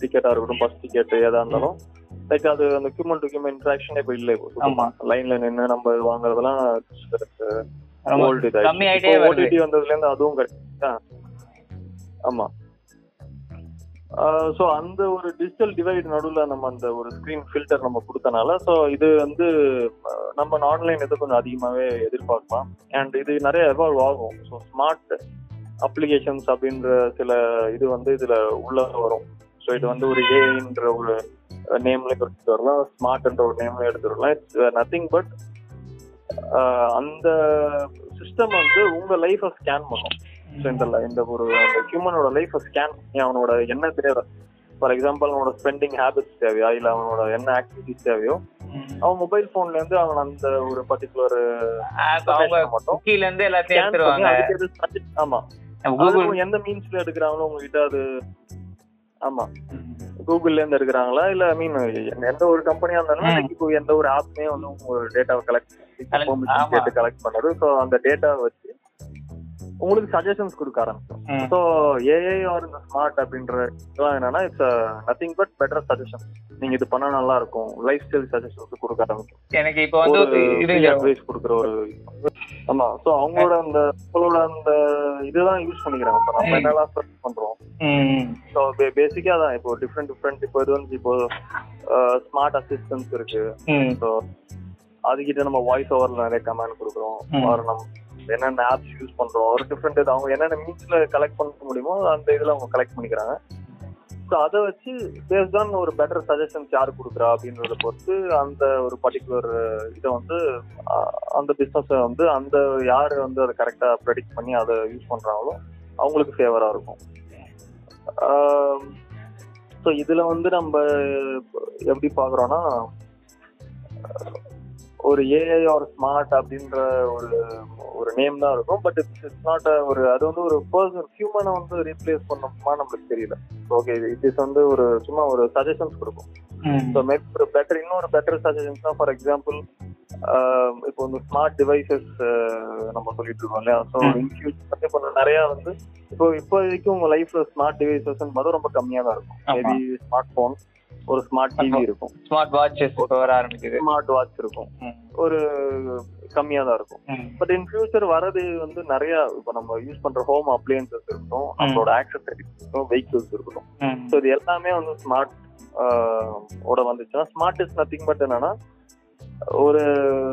தியேட்டர் டிக்கெட்டா இருக்கட்டும் பஸ் டிக்கெட் எதா இருந்தாலும். லைக் அது அந்த ஹியூமன் டு ஹியூமன் இன்ட்ராக்ஷன் இப்போ இல்லை. இப்போ ஆமா. லைன்ல நின்று நம்ம வாங்குறதெல்லாம் ஓடிடி வந்ததுல இருந்து அதுவும் கிடைச்சா ஆமா. ஸோ அந்த ஒரு டிஜிட்டல் டிவைட் நடுவில் நம்ம அந்த ஒரு ஸ்க்ரீன் ஃபில்டர் நம்ம கொடுத்தனால ஸோ இது வந்து நம்ம ஆன்லைன் இதை கொஞ்சம் அதிகமாகவே எதிர்பார்க்கலாம். அண்ட் இது நிறைய எவால்வ் ஆகும். ஸோ ஸ்மார்ட் அப்ளிகேஷன்ஸ் அப்படின்ற சில இது வந்து இதுல உள்ள வரும். ஸோ இது வந்து ஒரு ஏஐன்ற ஒரு நேம்ல எடுத்துட்டு வரலாம். ஸ்மார்ட்ன்ற ஒரு நேம்ல எடுத்துட்டு வரலாம். இட்ஸ் நத்திங் பட் அந்த சிஸ்டம் வந்து உங்க லைஃபை ஸ்கேன் பண்ணும். ஸோ இந்த இந்த ஒரு அந்த ஹியூமனோட லைஃபை ஸ்கேன் பண்ணி அவனோட என்ன தேவை ஃபார் எக்ஸாம்பிள் அவனோட ஸ்பெண்டிங் ஹேபிட்ஸ் தேவையா? இல்ல அவனோட என்ன ஆக்டிவிட்டிஸ் தேவையோ. அவன் மொபைல் போன்ல இருந்து அவன் அந்த ஒரு பர்டிகுலர் மட்டும் கீழ இருந்து எல்லாத்தையும் ஆமா. எந்த மீன்ஸ்ல எடுக்கிறாங்களோ உங்ககிட்ட அது ஆமா. கூகுள்ல இருந்து எடுக்கிறாங்களா? இல்ல ஐ மீன் எந்த ஒரு கம்பெனியா இருந்தாலும் இப்போ எந்த ஒரு ஆப்மே வந்து உங்க டேட்டாவை கலெக்ட். கேட்டு கலெக்ட் பண்ணுறது ஸோ அந்த டேட்டாவை வச்சு உங்களுக்கு சஜஷன்ஸ் கொடுக்க ஆரம்பிக்கும். ஸோ ஏஐ ஆர் இந்த ஸ்மார்ட் அப்படின்ற இதெல்லாம் என்னன்னா it's nothing but better suggestion நீங்க இது பண்ணா நல்லா இருக்கும். லைஃப் ஸ்டைல் சஜஷன்ஸ் கொடுக்க ஆரம்பிக்கும் எனக்கு இப்போ வந்து அட்வைஸ் கொடுக்குற ஒரு ஆமா ஸோ அவங்களோட அந்த அவங்களோட அந்த இதுதான் யூஸ் பண்ணிக்கிறாங்க. இப்போ நம்ம. என்னெல்லாம் சர்ச் பண்றோம். ஸோ பேசிக்கா தான் இப்போ டிஃப்ரெண்ட் டிஃப்ரெண்ட் இப்போ இது வந்து இப்போ ஸ்மார்ட் அசிஸ்டன்ஸ் இருக்கு. ம். ஸோ அதுகிட்ட நம்ம வாய்ஸ் ஓவர்ல நிறைய கமெண்ட் கொடுக்குறோம். or நம்ம என்னென்ன ஆப்ஸ் யூஸ் பண்றோம். ஒரு டிஃப்ரெண்ட் அவங்க என்னென்ன மீன்ஸ்ல கலெக்ட் பண்ண முடியுமோ அந்த இதுல அவங்க கலெக்ட் பண்ணிக்கிறாங்க. ஸோ அதை வச்சு பேஸ்ட் ஆன் ஒரு பெட்டர் சஜஷன்ஸ் யார் கொடுக்குறா அப்படின்றத பொறுத்து அந்த ஒரு பர்டிகுலர் இதை வந்து அந்த பிஸ்னஸை வந்து அந்த யார் வந்து அதை கரெக்டாக ப்ரெடிக்ட் பண்ணி அதை யூஸ் பண்ணுறாங்களோ அவங்களுக்கு ஃபேவராக இருக்கும். ஸோ இதில் வந்து நம்ம எப்படி பார்க்குறோன்னா ஒரு ஏஐ ஆர் ஸ்மார்ட் அப்படின்ற ஒரு ஒரு நேம் தான் இருக்கும் பட் இட்ஸ் இட்ஸ் நாட் ஒரு அது வந்து ஒரு பர்சன் ஹியூமனை வந்து ரீப்ளேஸ் பண்ணுமா நம்மளுக்கு தெரியல ஓகே இட் இஸ் வந்து ஒரு சும்மா ஒரு சஜஷன்ஸ் கொடுக்கும். ஸோ மேபி ஒரு பெட்டர் இன்னொரு பெட்டர் சஜஷன்ஸ் தான் ஃபார் எக்ஸாம்பிள் இப்போ இந்த ஸ்மார்ட் டிவைசஸ் நம்ம சொல்லிட்டு இருக்கோம் இல்லையா ஸோ ம். இன் ஃபியூச்சர் இப்போ நிறைய வந்து இப்போ இப்போதைக்கு உங்க லைஃப்ல ஸ்மார்ட் டிவைசஸ் பார்த்தா ரொம்ப கம்மியா தான் இருக்கும். மேபி ஸ்மார்ட் போன் ஒரு ஸ்மார்ட் டிவி. இருக்கும் ஸ்மார்ட் வாட்சஸ் வர ஆரம்பிக்குது ஸ்மார்ட் வாட்ச் இருக்கும். ஒரு கம்மியா தான் இருக்கும். பட் இன் ஃபியூச்சர் வரது வந்து நிறைய இப்போ நம்ம யூஸ் பண்ற ஹோம் அப்ளையன்சஸ் இருக்கட்டும் நம்மளோட ஆக்சசரிஸ் இருக்கட்டும் வெஹிக்கிள்ஸ் இருக்கட்டும். ஸோ இது எல்லாமே வந்து ஸ்மார்ட் ஓட வந்துச்சுன்னா ஸ்மார்ட் இஸ் நத்திங் பட் என்னன்னா ஒரு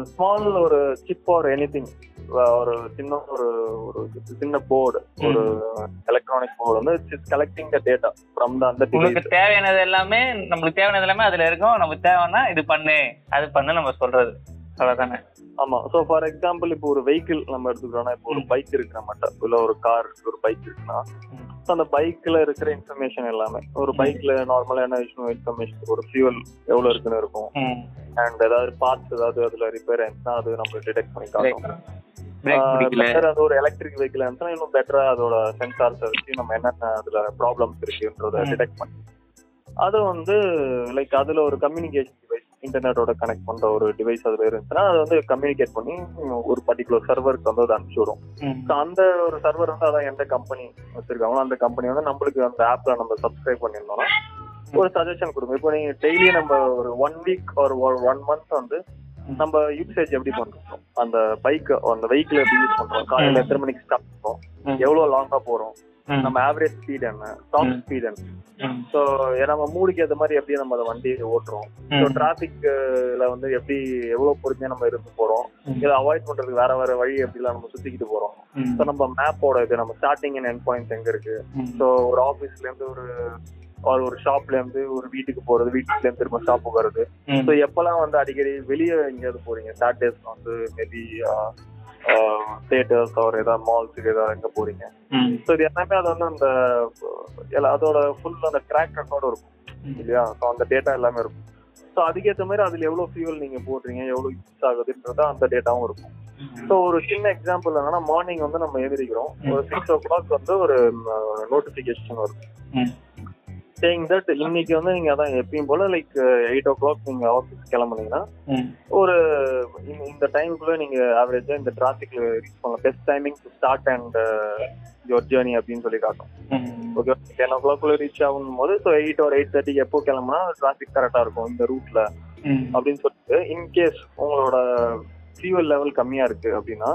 ஸ்மால் ஒரு சிப் ஆர் எனி திங் ஒரு சின்ன ஒரு ஒரு சின்ன போர்டு ஒரு எலக்ட்ரானிக் போர்டு வந்து collecting the data from the அந்த உங்களுக்கு தேவையானது எல்லாமே நம்மளுக்கு தேவையானது எல்லாமே அதுல இருக்கும். நமக்கு தேவைன்னா இது பண்ணு. அது பண்ணு நம்ம சொல்றது. அவ்வளவுதானே ஆமா. சோ ஃபார் எக்ஸாம்பிள் இப்போ ஒரு வெஹிக்கிள் நம்ம எடுத்துக்கிறோம்னா இப்போ ஒரு. பைக் இருக்கு நம்மகிட்ட இல்ல ஒரு கார் ஒரு பைக் இருக்குன்னா அந்த பைக்ல இருக்கிற இன்ஃபர்மேஷன் எல்லாமே ஒரு. பைக்ல நார்மலா என்ன விஷயம் இன்ஃபர்மேஷன் ஒரு ஃபியூல் எவ்வளவு இருக்குன்னு இருக்கும். அண்ட் ஏதாவது பார்ட்ஸ் ஏதாவது அதுல ரிப்பேர் ஆயிருந்துச்சுன்னா அது நம்ம டிடெக்ட் பண்ணி காட்டும். Better அது ஒரு எலக்ட்ரிக் வெஹிக்கிள் இருந்துச்சுன்னா இன்னும் பெட்டரா அதோட சென்சார்ஸ் வச்சு நம்ம என்னென்ன அதுல ப்ராப்ளம்ஸ் இருக்குன்றத. டிடெக்ட் பண்ணி. அது வந்து லைக் அதுல ஒரு கம்யூனிகேஷன் இன்டர்நெட்டோட கனெக்ட் பண்ற ஒரு டிவைஸ் அதுல இருந்துச்சுன்னா அது வந்து கம்யூனிகேட் பண்ணி ஒரு பர்டிகுலர் சர்வருக்கு வந்து அது அனுப்பிச்சு விடும் ம். ஸோ அந்த ஒரு சர்வர் வந்து அதான் எந்த கம்பெனி வச்சிருக்காங்களோ அந்த கம்பெனி வந்து நம்மளுக்கு அந்த ஆப்ல நம்ம சப்ஸ்கிரைப் பண்ணியிருந்தோம்னா ஒரு சஜஷன் கொடுங்க இப்போ நீங்க டெய்லி நம்ம ஒரு ஒன் வீக் ஒரு ஒன் மந்த் வந்து. நம்ம யூசேஜ் எப்படி பண்றோம் அந்த பைக் அந்த வெஹிக்கிள் எப்படி யூஸ் பண்றோம் காலையில. எத்தனை மணிக்கு ஸ்டார்ட் பண்றோம். எவ்வளவு லாங்கா போறோம். நம்ம ஆவரேஜ் ஸ்பீட் என்ன டாப். ஸ்பீட் என்ன. ஸோ நம்ம மூடுக்கு ஏற்ற மாதிரி எப்படி நம்ம அந்த வண்டியை ஓட்டுறோம் ஸோ ம். டிராபிக்ல வந்து எப்படி எவ்வளவு பொறுமையா நம்ம இருந்து போறோம். இதை அவாய்ட் பண்றதுக்கு வேற வேற வழி எப்படிலாம் நம்ம சுத்திக்கிட்டு போறோம். ஸோ நம்ம மேப்போட இது நம்ம ஸ்டார்டிங் அண்ட் எண்ட் பாயிண்ட்ஸ் எங்க இருக்கு. ஸோ ஒரு ஆஃபீஸ்ல இருந்து ஒரு or ஒரு ஷாப்ல இருந்து ஒரு வீட்டுக்கு போறது வீட்டுல இருந்து திரும்ப ஷாப்புக்கு வருது ம். ஸோ எப்பெல்லாம் வந்து அடிக்கடி வெளியே எங்கேயாவது போறீங்க சாட்டர்டேஸ் வந்து மேபி தேட்டர்ஸ் ஒரு ஏதாவது மால்ஸுக்கு ஏதாவது எங்க போறீங்க. ஸோ இது எல்லாமே அது வந்து அந்த அதோட ஃபுல் அந்த ட்ராக் ரெக்கார்டும் இருக்கும். இல்லையா? ஸோ அந்த டேட்டா எல்லாமே இருக்கும். ஸோ அதுக்கேற்ற மாதிரி அதுல எவ்வளவு ஃபியூல் நீங்க போடுறீங்க எவ்வளவு யூஸ் ஆகுதுன்றது அந்த டேட்டாவும் இருக்கும். ஸோ ஒரு சின்ன எக்ஸாம்பிள் என்னன்னா மார்னிங் வந்து நம்ம எதிரிக்கிறோம் ஒரு சிக்ஸ் ஓ கிளாக் வந்து ஒரு நோட்டிபிகேஷன் வரும். சேயிங் தட் இன்னைக்கு வந்து நீங்க அதான் எப்பயும் போல லைக் எயிட் ஓ கிளாக் நீங்க ஆஃபீஸ் கிளம்புனீங்கன்னா. ஒரு இந்த- டைமுக்குள்ள நீங்க ஆவரேஜா இந்த டிராபிக்ல ரீச் பண்ணலாம் best timing to start and your journey அப்படின்னு சொல்லி காட்டும். ஓகே டென் ஓ கிளாக்குள்ள ரீச் ஆகும் போது ஸோ எயிட் ஒரு எயிட் தேர்ட்டிக்கு எப்போ கிளம்புனா டிராபிக் கரெக்டா இருக்கும் இந்த ரூட்ல. அப்படின்னு சொல்லிட்டு இன்கேஸ் உங்களோட ஃபியூவல் லெவல் கம்மியா இருக்கு அப்படின்னா.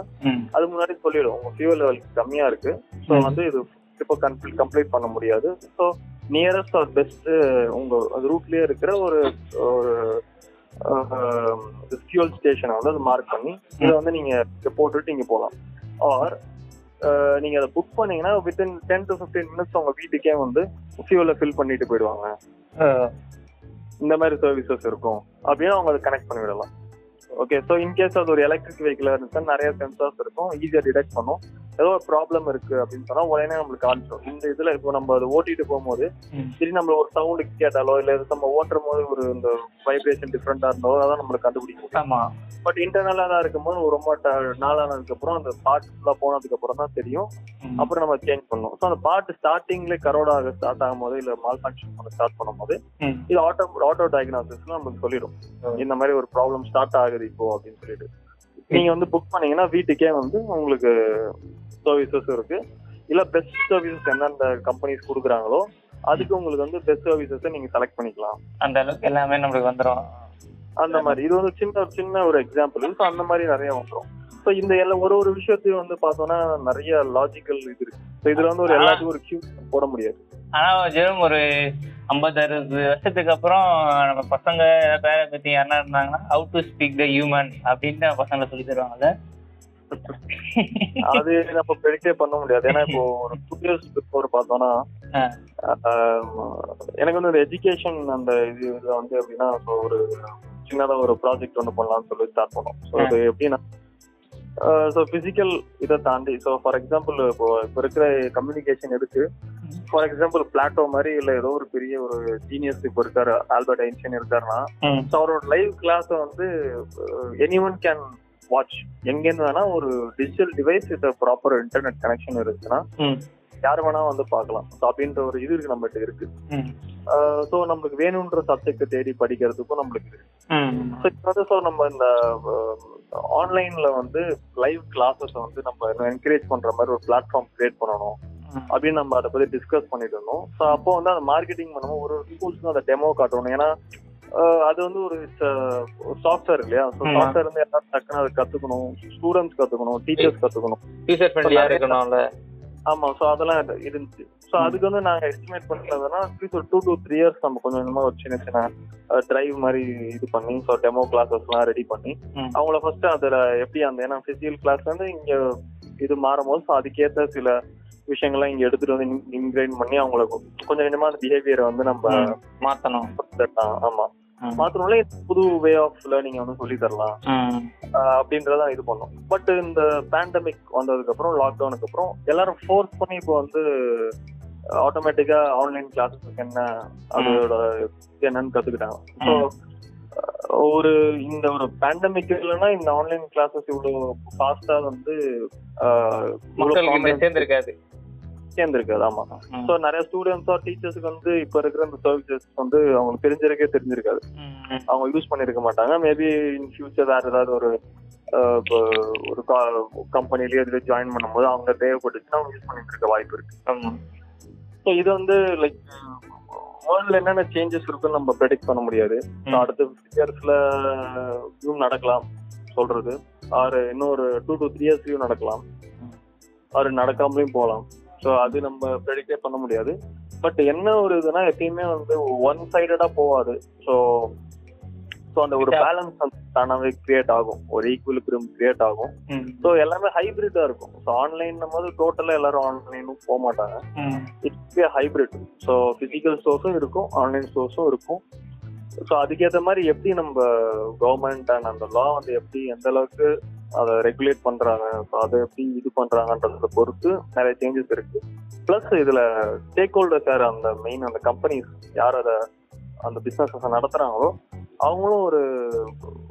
அது முன்னாடி சொல்லிடும் உங்க ஃபியூவல் லெவல் கம்மியா இருக்கு ஸோ. வந்து இது இப்போ கம்ப்ளீட் கம்ப்ளீட் பண்ண முடியாது ஸோ நியரஸ்ட் ஆர் பெஸ்ட் உங்க அது ரூட்லயே இருக்கிற ஒரு ஒரு ஃபியூல் ஸ்டேஷனை வந்து அது மார்க் பண்ணி இதை வந்து நீங்க இங்க போட்டுட்டு நீங்க போகலாம் ஆர் நீங்க அதை புக் பண்ணீங்கன்னா within ten to fifteen minutes உங்க வீட்டுக்கே வந்து ஃபியூலை ஃபில் பண்ணிட்டு போயிடுவாங்க. இந்த மாதிரி சர்வீசஸ் இருக்கும். அப்படின்னு அவங்க அதை கனெக்ட் பண்ணி விடலாம் ஓகே ஸோ இன்கேஸ் அது ஒரு எலக்ட்ரிக் வெஹிக்கிள் இருந்துச்சுன்னா நிறைய சென்சார்ஸ் இருக்கும். ஈஸியாக டிடெக்ட் பண்ணும். ஏதோ ஒரு ப்ராப்ளம் இருக்கு அப்படின்னு சொன்னா உடனே நம்மளுக்கு காமிச்சிடும் இந்த இதுல இப்போ நம்ம அதை ஓட்டிட்டு போகும்போது. சரி நம்ம ஒரு சவுண்டு கேட்டாலோ இல்ல நம்ம ஓட்டுற போது ஒரு இந்த வைப்ரேஷன் டிஃப்ரெண்டா இருந்தாலோ அதான் நம்மளுக்கு கண்டுபிடிக்க முடியும். ஆமா. பட் இன்டர்னலா தான் இருக்கும்போது ரொம்ப நாளானதுக்கு அப்புறம் அந்த பார்ட் ஃபுல்லா போனதுக்கு அப்புறம் தான் தெரியும். அப்புறம் நம்ம சேஞ்ச் பண்ணணும் ஸோ அந்த பார்ட் ஸ்டார்டிங்ல கரோட் ஆக ஸ்டார்ட் ஆகும்போது இல்ல மால் ஃபங்க்ஷன் பண்ண ஸ்டார்ட் பண்ணும்போது. இது ஆட்டோ ஆட்டோ டயக்னாசிஸ்ல நமக்கு சொல்லிடும். இந்த மாதிரி ஒரு ப்ராப்ளம் ஸ்டார்ட் ஆகுது இப்போ அப்படின்னு சொல்லிட்டு. நீங்க வந்து புக் பண்ணீங்கன்னா வீட்டுக்கே வந்து உங்களுக்கு சர்வீசஸ் இருக்கு. இல்ல பெஸ்ட் சர்வீசஸ் எந்தெந்த கம்பெனிஸ் கொடுக்குறாங்களோ அதுக்கு உங்களுக்கு வந்து பெஸ்ட் சர்வீசஸை நீங்க செலக்ட் பண்ணிக்கலாம். அந்த அளவுக்கு எல்லாமே நம்மளுக்கு வந்துடும் அந்த மாதிரி. இது வந்து சின்ன ஒரு சின்ன ஒரு எக்ஸாம்பிள் ஸோ அந்த மாதிரி நிறைய வந்துடும் ஸோ இந்த எல்லா ஒரு ஒரு விஷயத்தையும் வந்து பார்த்தோம்னா நிறைய லாஜிக்கல் இது இருக்கு. ஸோ இதுல வந்து ஒரு எல்லாத்துக்கும் ஒரு கியூ போட முடியாது. ஆனா ஜெரும் ஒரு ஐம்பது அறுபது வருஷத்துக்கு அப்புறம் நம்ம பசங்க பேரை பத்தி யாருன்னா இருந்தாங்கன்னா how to speak the human அப்படின்னு பசங்களை சொல்லி தருவாங்கல்ல. அது நம்ம ப்ரெடிக்டே பண்ண முடியாது. ஏன்னா இப்போ ஒரு டூ இயர்ஸ் பிஃபோர் பார்த்தோம்னா எனக்கு வந்து இந்த எஜுகேஷன் அந்த இது இதுல வந்து எப்படின்னா இப்போ ஒரு சின்னதா ஒரு ப்ராஜெக்ட் ஒன்று பண்ணலாம்னு சொல்லி ஸ்டார்ட் பண்ணோம். ஸோ அது எப்படின்னா ஸோ பிசிக்கல் இதை தாண்டி ஸோ ஃபார் எக்ஸாம்பிள் இப்போ இப்போ இருக்கிற கம்யூனிகேஷன் இருக்கு ஃபார் எக்ஸாம்பிள் பிளாட்டோ மாதிரி இல்லை ஏதோ ஒரு பெரிய ஒரு ஜீனியஸ் இப்போ இருக்காரு ஆல்பர்ட் ஐன்ஸ்டைன் இருக்காருன்னா. ஸோ அவரோட லைவ் கிளாஸை வந்து எனி ஒன் கேன் வாட்ச் எங்கேருந்து வேணா ஒரு digital device with proper internet connection இருக்குன்னா. யார் வேணா வந்து பார்க்கலாம் ஸோ அப்படின்ற ஒரு இது இருக்கு நம்மகிட்ட இருக்கு. ஸோ நம்மளுக்கு வேணுன்ற சப்ஜெக்ட் தேடி படிக்கிறதுக்கும் நம்மளுக்கு இருக்கு. ஸோ நம்ம இந்த ஆன்லைன்ல வந்து லைவ் கிளாஸஸ் வந்து நம்ம என்கரேஜ் பண்ற மாதிரி ஒரு பிளாட்ஃபார்ம் கிரியேட் பண்ணணும். அப்படின்னு நம்ம அதை பத்தி டிஸ்கஸ் பண்ணிட்டு இருந்தோம் ஸோ அப்போ வந்து அந்த மார்க்கெட்டிங் பண்ணும்போது ஒரு ஸ்கூல்ஸ்க்கு அந்த டெமோ காட்டணும் ஏன்னா அது வந்து ஒரு சாஃப்ட்வேர் இல்லையா ஸோ. சாஃப்ட்வேர் வந்து எல்லாரும் டக்குன்னு அதை கத்துக்கணும் ஸ்டூடெண்ட்ஸ் கத்துக்கணும் டீச்சர்ஸ் கத்துக்கணும் ஃப்ரெண்ட்லியா இருக்கணும்ல ஆமா ஸோ அதெல்லாம் இரு- இருந்துச்சு ஸோ அதுக்கு வந்து நாங்க எஸ்டிமேட் பண்ணதுன்னா ஒரு டூ டு த்ரீ இயர்ஸ் நம்ம கொஞ்சம் கொஞ்சமா ஒரு சின்ன சின்ன டிரைவ் மாதிரி இது பண்ணி ஸோ டெமோ கிளாஸஸ்லாம் ரெடி பண்ணி. அவங்கள ஃபர்ஸ்ட் அதுல எப்படி அந்த ஏன்னா பிசிக்கல் கிளாஸ் வந்து இங்க இது மாறும்போது ஸோ அதுக்கேற்ற சில விஷயங்கள்லாம் இங்க எடுத்துட்டு வந்து இன்கிரைன் பண்ணி அவங்கள கொஞ்சம் கொஞ்சமா அந்த பிஹேவியரை வந்து நம்ம. மாத்தணும். ஆமா ம். மாத்திரம்ல புது வே ஆஃப் லேர்னிங் வந்து சொல்லி தரலாம். அப்படின்றதான் இது பண்ணோம். பட் இந்த பேண்டமிக் வந்ததுக்கு அப்புறம் லாக்டவுனுக்கு அப்புறம் எல்லாரும் ஃபோர்ஸ் பண்ணி இப்போ வந்து ஆட்டோமேட்டிக்கா ஆன்லைன் கிளாஸஸ்க்கு என்ன அதோட என்னன்னு கத்துக்கிட்டாங்க. ஸோ ஒரு இந்த ஒரு பேண்டமிக் இல்லைன்னா இந்த ஆன்லைன் கிளாஸஸ் இவ்வளவு ஃபாஸ்டா வந்து சேர்ந்திருக்காது. சேர்ந்திருக்காது ஆமா. ஸோ நிறைய ஸ்டூடெண்ட்ஸோ டீச்சர்ஸ்க்கு வந்து இப்போ இருக்கிற இந்த சர்வீசஸ் வந்து அவங்களுக்கு தெரிஞ்சிருக்கே தெரிஞ்சிருக்காது. அவங்க யூஸ் பண்ணிருக்க மாட்டாங்க. மேபி இன் ஃபியூச்சர் வேற ஏதாவது ஒரு ஒரு கம்பெனிலேயே இதுல ஜாயின் பண்ணும்போது அவங்க தேவைப்பட்டுச்சுன்னா அவங்க யூஸ் பண்ணிட்டு இருக்க வாய்ப்பு இருக்கு. ஸோ இது வந்து லைக் வேர்ல்ட்ல என்னென்ன சேஞ்சஸ் இருக்குன்னு நம்ம ப்ரெடிக்ட் பண்ண முடியாது. அடுத்த இயர்ஸ்ல இதுவும் நடக்கலாம் சொல்றது. ஆறு இன்னும் ஒரு டூ டு த்ரீ இயர்ஸ்லயும் நடக்கலாம். ஆறு நடக்காமலையும் போகலாம். ஸோ அது நம்ம ப்ரெடிக்டே பண்ண முடியாது. பட் என்ன ஒரு இதுனா எப்பயுமே வந்து ஒன் சைடடா போகாது ஸோ ஸோ அந்த ஒரு. பேலன்ஸ் தானாவே கிரியேட் ஆகும். ஒரு ஈக்குவலிபிரியம் கிரியேட் ஆகும். ஸோ எல்லாமே ஹைபிரிட்டா இருக்கும். ஸோ ஆன்லைன் போது டோட்டலா எல்லாரும் ஆன்லைனும் போக மாட்டாங்க. இட்ஸ் ஹைபிரிட் ஸோ பிசிக்கல் ஸ்டோர்ஸும் இருக்கும் ஆன்லைன் ஸ்டோர்ஸும் இருக்கும். ஸோ அதுக்கேற்ற மாதிரி எப்படி நம்ம கவர்மெண்ட் அண்ட் அந்த லா வந்து எப்படி எந்த அளவுக்கு அதை ரெகுலேட் பண்றாங்க. அதை எப்படி இது பண்றாங்கன்றத பொறுத்து நிறைய சேஞ்சஸ் இருக்கு. ப்ளஸ் இதுல ஸ்டேக் ஹோல்டர்ஸ் யார்? அந்த மெயின் அந்த கம்பெனிஸ் யார் அதை அந்த பிசினஸஸ் நடத்துறாங்களோ அவங்களும் ஒரு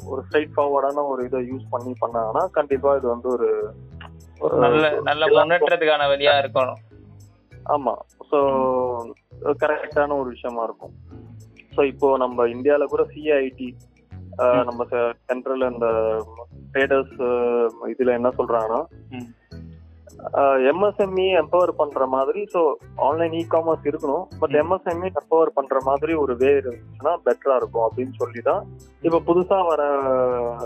ஒரு ஸ்ட்ரைட் ஃபார்வர்டான ஒரு இதை யூஸ் பண்ணி பண்ணாங்கன்னா கண்டிப்பா இது வந்து ஒரு ஒரு நல்ல நல்ல முன்னேற்றத்துக்கான வழியா இருக்கணும். ஆமா. ஸோ கரெக்டான ஒரு விஷயமா இருக்கும். ஸோ இப்போ நம்ம இந்தியால கூட சிஐடி. நம்ம சென்ட்ரல் அந்த ட்ரேடர்ஸ் இதுல என்ன சொல்றாங்கன்னா. எம்எஸ்எம்இ எம்பவர் பண்ற மாதிரி ஸோ ஆன்லைன் இ காமர்ஸ் இருக்கணும் பட். எம்எஸ்எம்இ எம்பவர் பண்ற மாதிரி ஒரு வே இருந்துச்சுன்னா பெட்டரா இருக்கும் அப்படின்னு சொல்லி தான் இப்போ புதுசா வர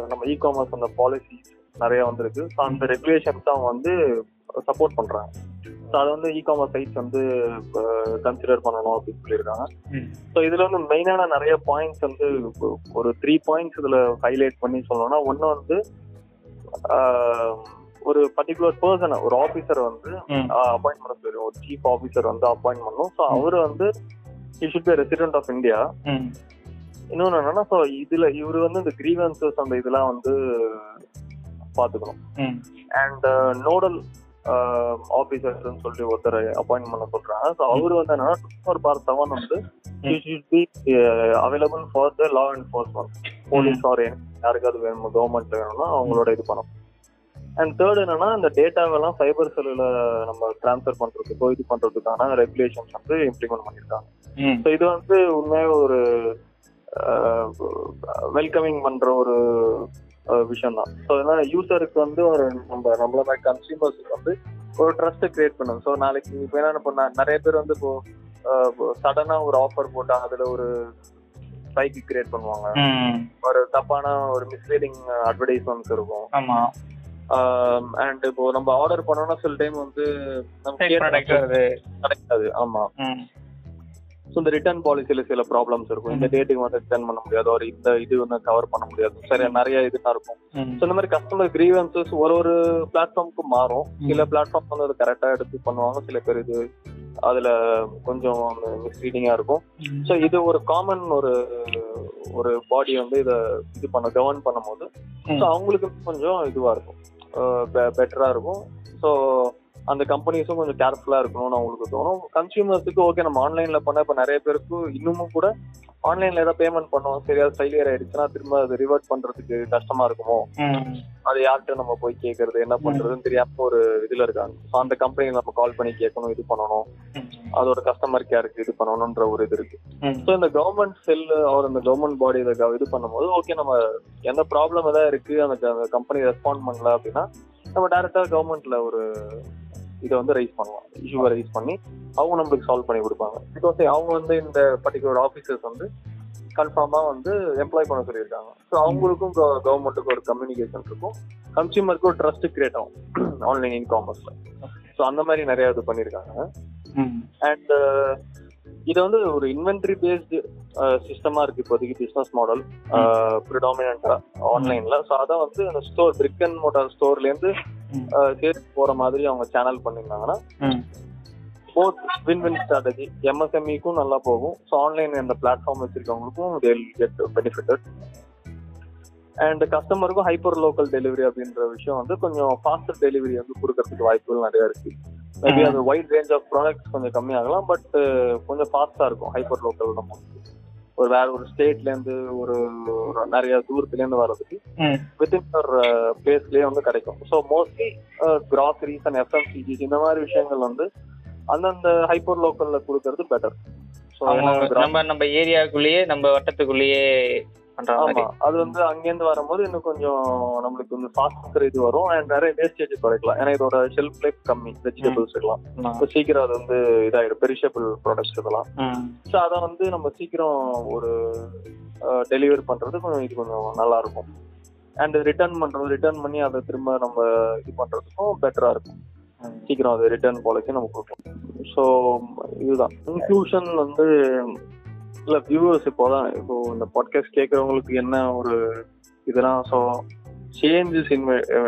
நம்ம இ காமர்ஸ் அந்த பாலிசிஸ் நிறைய வந்திருக்கு ஸோ அந்த ரெகுலேஷன்ஸ் தான் வந்து சப்போர்ட் பண்றாங்க ஸோ அதை வந்து இ காமர்ஸ் சைட்ஸ் வந்து கன்சிடர் பண்ணணும் அப்படின்னு சொல்லியிருக்காங்க. ஸோ இதுல வந்து மெயினான நிறைய பாயிண்ட்ஸ் வந்து ஒரு த்ரீ பாயிண்ட்ஸ் இதுல ஹைலைட் பண்ணி சொல்லணும்னா ஒன்று வந்து ஒரு பர்டிகுலர் பர்சனை ஒரு ஆஃபீஸர் வந்து. அப்பாயின்ட் பண்ண சொல்லிடும் ஒரு சீஃப் ஆஃபீஸர் வந்து அப்பாயின்ட் பண்ணணும் ஸோ அவர் வந்து he should be a resident of India. இன்னொன்று என்னன்னா ஸோ இதுல இவர் வந்து இந்த கிரீவன்சஸ் அந்த இதெல்லாம் வந்து பார்த்துக்கணும். ம். அண்ட் நோடல் ஆஃபீஸர்ஸ்னு சொல்லி ஒருத்தர் அப்பாயின்ட் பண்ண சொல்றாங்க. ஸோ அவர் வந்து என்னன்னா ஒரு பார் செவன் வந்து available for the law enforcement police or யாருக்காவது வேணும் கவர்மெண்ட்ல வேணும்னா அவங்களோட இது பண்ணணும். அண்ட் தேர்ட் என்னன்னா இந்த டேட்டாவெல்லாம் சைபர் செல்லுல நம்ம ட்ரான்ஸ்ஃபர் பண்றதுக்கோ இது பண்றதுக்கான ரெகுலேஷன்ஸ் வந்து இம்ப்ளிமெண்ட் பண்ணியிருக்காங்க. ஸோ இது வந்து உண்மையாக ஒரு வெல்கமிங் பண்ற ஒரு விஷயம் தான் ஸோ ஏன்னா யூசருக்கு வந்து ஒரு நம்ம நம்மள மாதிரி கன்சியூமர்ஸுக்கு வந்து ஒரு ட்ரஸ்ட்டை கிரியேட் பண்ணும் ஸோ நாளைக்கு இப்போ என்ன இப்போ நிறைய பேர் வந்து இப்போ சடனா ஒரு ஆஃபர் போட்டா அதுல ஒரு ஸ்பைக்கு கிரியேட் பண்ணுவாங்க. ஒரு தப்பான ஒரு மிஸ்லீடிங் அட்வர்டைஸ்மெண்ட்ஸ் இருக்கும். ஆமா. அண்ட் இப்போ நம்ம ஆர்டர் பண்ணோம்னா சில டைம் வந்து கிடைக்காது. ஆமா. ஸோ இந்த ரிட்டர்ன் பாலிசியில சில ப்ராப்ளம்ஸ் இருக்கும். இந்த டேட்டுக்கு வந்து ரிட்டர்ன் பண்ண முடியாது. ஒரு இந்த இது வந்து கவர் பண்ண முடியாது. சரி நிறைய இதுதான் இருக்கும். ஸோ இந்த மாதிரி கஸ்டமர் கிரீவன்சஸ் ஒரு ஒரு பிளாட்ஃபார்முக்கு மாறும். சில பிளாட்ஃபார்ம் வந்து அது கரெக்டா எடுத்து பண்ணுவாங்க. சில பேர் இது அதுல கொஞ்சம் மிஸ்லீடிங்கா இருக்கும். ஸோ இது ஒரு காமன் ஒரு ஒரு பாடி வந்து இதை இது பண்ண கவர்ன் பண்ணும்போது. ஸோ அவங்களுக்கு கொஞ்சம் இதுவா இருக்கும். பெட்டரா இருக்கும். ஸோ அந்த கம்பெனிஸும் கொஞ்சம் கேர்ஃபுல்லா இருக்கணும்னு அவங்களுக்கு தோணும். கன்சியூமர்ஸுக்கு ஓகே நம்ம ஆன்லைன்ல பண்ண இப்போ நிறைய பேருக்கு இன்னமும் கூட ஆன்லைன்ல ஏதாவது பேமெண்ட் பண்ணோம் சரியா ஃபெயிலியர் ஆயிடுச்சுன்னா திரும்ப அது ரிவர்ட் பண்றதுக்கு கஷ்டமா இருக்குமோ. அது யார்கிட்ட நம்ம போய் கேட்கறது என்ன பண்றதுன்னு தெரியாம ஒரு இதுல இருக்காங்க. அந்த கம்பெனி நம்ம கால் பண்ணி கேட்கணும் இது பண்ணணும். அதோட கஸ்டமர் கேருக்கு இது பண்ணணும்ன்ற ஒரு இது இருக்கு. ஸோ இந்த கவர்மெண்ட் செல் அவர் இந்த கவர்மெண்ட் பாடி இதை இது பண்ணும்போது ஓகே நம்ம எந்த ப்ராப்ளம் ஏதாவது இருக்கு அந்த கம்பெனி ரெஸ்பாண்ட் பண்ணல அப்படின்னா நம்ம டேரக்டா கவர்மெண்ட்ல ஒரு இதை வந்து ரைஸ் பண்ணலாம் இஷ்யூவை ரைஸ் பண்ணி அவங்க நம்மளுக்கு சால்வ் பண்ணி கொடுப்பாங்க. பிகாஸ் அவங்க வந்து இந்த பர்டிகுலர் ஆஃபீஸர்ஸ் வந்து கன்ஃபார்மா வந்து எம்ப்ளாய் பண்ண சொல்லியிருக்காங்க. ஸோ அவங்களுக்கும் கவர்மெண்ட்டுக்கும் ஒரு கம்யூனிகேஷன் இருக்கும். கன்சியூமருக்கு ஒரு ட்ரஸ்ட் கிரியேட் ஆகும். ஆன்லைன் இன் காமர்ஸ்ல Okay. ஸோ அந்த மாதிரி நிறைய இது பண்ணியிருக்காங்க. அண்ட் இது வந்து ஒரு இன்வென்ட்ரி பேஸ்டு சிஸ்டமா இருக்கு இப்போதைக்கு பிசினஸ் மாடல் ப்ரிடாமினா ஆன்லைன்ல ஸோ அதை வந்து அந்த ஸ்டோர் பிரிக் அண்ட் மோட்டார் ஸ்டோர்ல இருந்து ம். சேர்த்து போற மாதிரி அவங்க சேனல் பண்ணியிருந்தாங்கன்னா ம். போத் வின் வின் ஸ்ட்ராட்டஜி எம்எஸ்எம்இக்கும் நல்லா போகும். ஸோ ஆன்லைன் அந்த பிளாட்ஃபார்ம் வச்சிருக்கவங்களுக்கும் தேல் கெட் பெனிஃபிட்டட் அண்ட் கஸ்டமருக்கும் ஹைப்பர் லோக்கல் டெலிவரி அப்படின்ற விஷயம் வந்து கொஞ்சம் ஃபாஸ்டர் டெலிவரி வந்து கொடுக்கறதுக்கு வாய்ப்புகள் நிறைய இருக்கு. மேபி. அது வைட் ரேஞ்ச் ஆஃப் ப்ராடக்ட்ஸ் கொஞ்சம் கம்மியாகலாம் பட் கொஞ்சம் ஃபாஸ்டா இருக்கும் ஹைப்பர் லோக்கல் நம்ம ஒரு வேற ஒரு ஸ்டேட்ல இருந்து ஒரு நிறைய தூரத்துல இருந்து வர்றதுக்கு வித்தின் ஒரு பிளேஸ்லயே வந்து கிடைக்கும். So mostly groceries and FMCGs இந்த மாதிரி விஷயங்கள் வந்து அந்தந்த ஹைப்பர் லோக்கல்ல கொடுக்கறது பெட்டர் நம்ம நம்ம ஏரியாக்குள்ளேயே நம்ம வட்டத்துக்குள்ளேயே ஆமா. அது வந்து அங்கேருந்து வரும்போது இன்னும் கொஞ்சம் நம்மளுக்கு வந்து ஃபாஸ்டர் இது வரும் அண்ட் நிறைய வேஸ்டேஜ் குறைக்கலாம். ஏன்னா இதோட ஷெல்ஃப் லைஃப் கம்மி. வெஜிடபிள்ஸ் எல்லாம் சீக்கிரம் அது வந்து இதாயிடும். பெரிஷபிள் ப்ராடக்ட்ஸ் இதெல்லாம். ஸோ அதை வந்து நம்ம சீக்கிரம் ஒரு டெலிவரி பண்றது கொஞ்சம் இது கொஞ்சம் நல்லா இருக்கும் அண்ட் ரிட்டர்ன் பண்றது ரிட்டர்ன் பண்ணி அதை திரும்ப நம்ம இது பண்றதுக்கும் பெட்டரா இருக்கும். சீக்கிரம் அது ரிட்டர்ன் பாலிசி நம்ம கொடுக்கலாம். ஸோ இதுதான். இன்க்ளூஷன் வந்து இல்ல வியூவர்ஸ் இப்போதான் இப்போ இந்த பாட்காஸ்ட் கேட்கறவங்களுக்கு என்ன ஒரு இதெல்லாம் so change is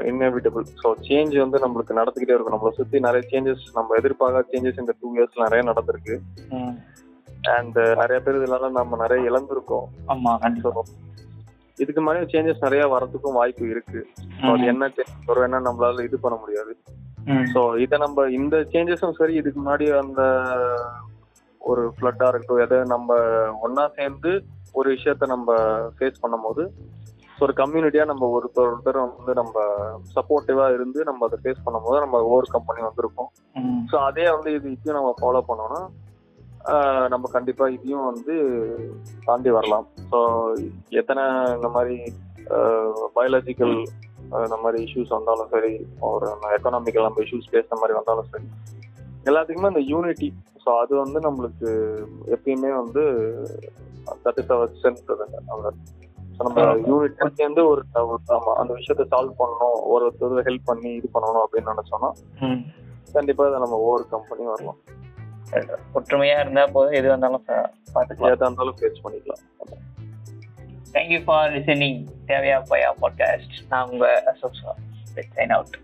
inevitable so change வந்து நம்மளுக்கு நடந்துகிட்டே இருக்கும். நம்மளை சுத்தி நிறைய சேஞ்சஸ் நம்ம எதிர்பார்க்காத சேஞ்சஸ் இந்த டூ இயர்ஸ் நிறைய நடந்திருக்கு. அண்ட் நிறைய பேர் இதனால நம்ம நிறைய இழந்திருக்கோம். ஆமா இதுக்கு மாதிரி சேஞ்சஸ் நிறைய வரதுக்கும் வாய்ப்பு இருக்கு. அது என்ன சேஞ்ச் வரும் என்ன நம்மளால இது பண்ண முடியாது. ஸோ இதை நம்ம இந்த சேஞ்சஸும் சரி இதுக்கு முன்னாடி அந்த ஒரு ஃப்ளட்டா இருக்கட்டும் எதை நம்ம ஒண்ணா சேர்ந்து ஒரு விஷயத்த நம்ம ஃபேஸ் பண்ணும்போது ஸோ ஒரு கம்யூனிட்டியா நம்ம ஒருத்தர் ஒருத்தர் வந்து நம்ம சப்போர்ட்டிவா இருந்து நம்ம அதை ஃபேஸ் பண்ணும்போது நம்ம ஓவர் கம்பெனி வந்திருக்கோம். ஸோ அதே வந்து இது இப்பயும் நம்ம ஃபாலோ பண்ணோம்னா நம்ம கண்டிப்பா இதையும் வந்து தாண்டி வரலாம். ஸோ எத்தனை இந்த மாதிரி பயாலஜிக்கல் இந்த மாதிரி இஷ்யூஸ் வந்தாலும் சரி ஒரு எக்கனாமிக்கல் நம்ம இஷ்யூஸ் பேசுற மாதிரி வந்தாலும் சரி எல்லாத்துக்குமே அந்த யூனிட்டி ஸோ அது வந்து நம்மளுக்கு எப்பயுமே வந்து தட் இஸ் அவர் ஸ்ட்ரென்த் நம்ம யூனிட் சேர்ந்து ஒரு அந்த விஷயத்த சால்வ் பண்ணணும் ஒருத்தர் ஹெல்ப் பண்ணி இது பண்ணணும் அப்படின்னு நினைச்சோம்னா ம். கண்டிப்பா அதை நம்ம ஓவர் கம்பெனி வரலாம் ஒற்றுமையா இருந்தா போதும். எது வந்தாலும் பா- பாத்துக்கலாம். எதா இருந்தாலும் ஃபேஸ் பண்ணிக்கலாம். தேங்க்யூ ஃபார் லிசனிங் தேவையா பையா பாட்காஸ்ட் நான் உங்க அசோக் சைன் அவுட்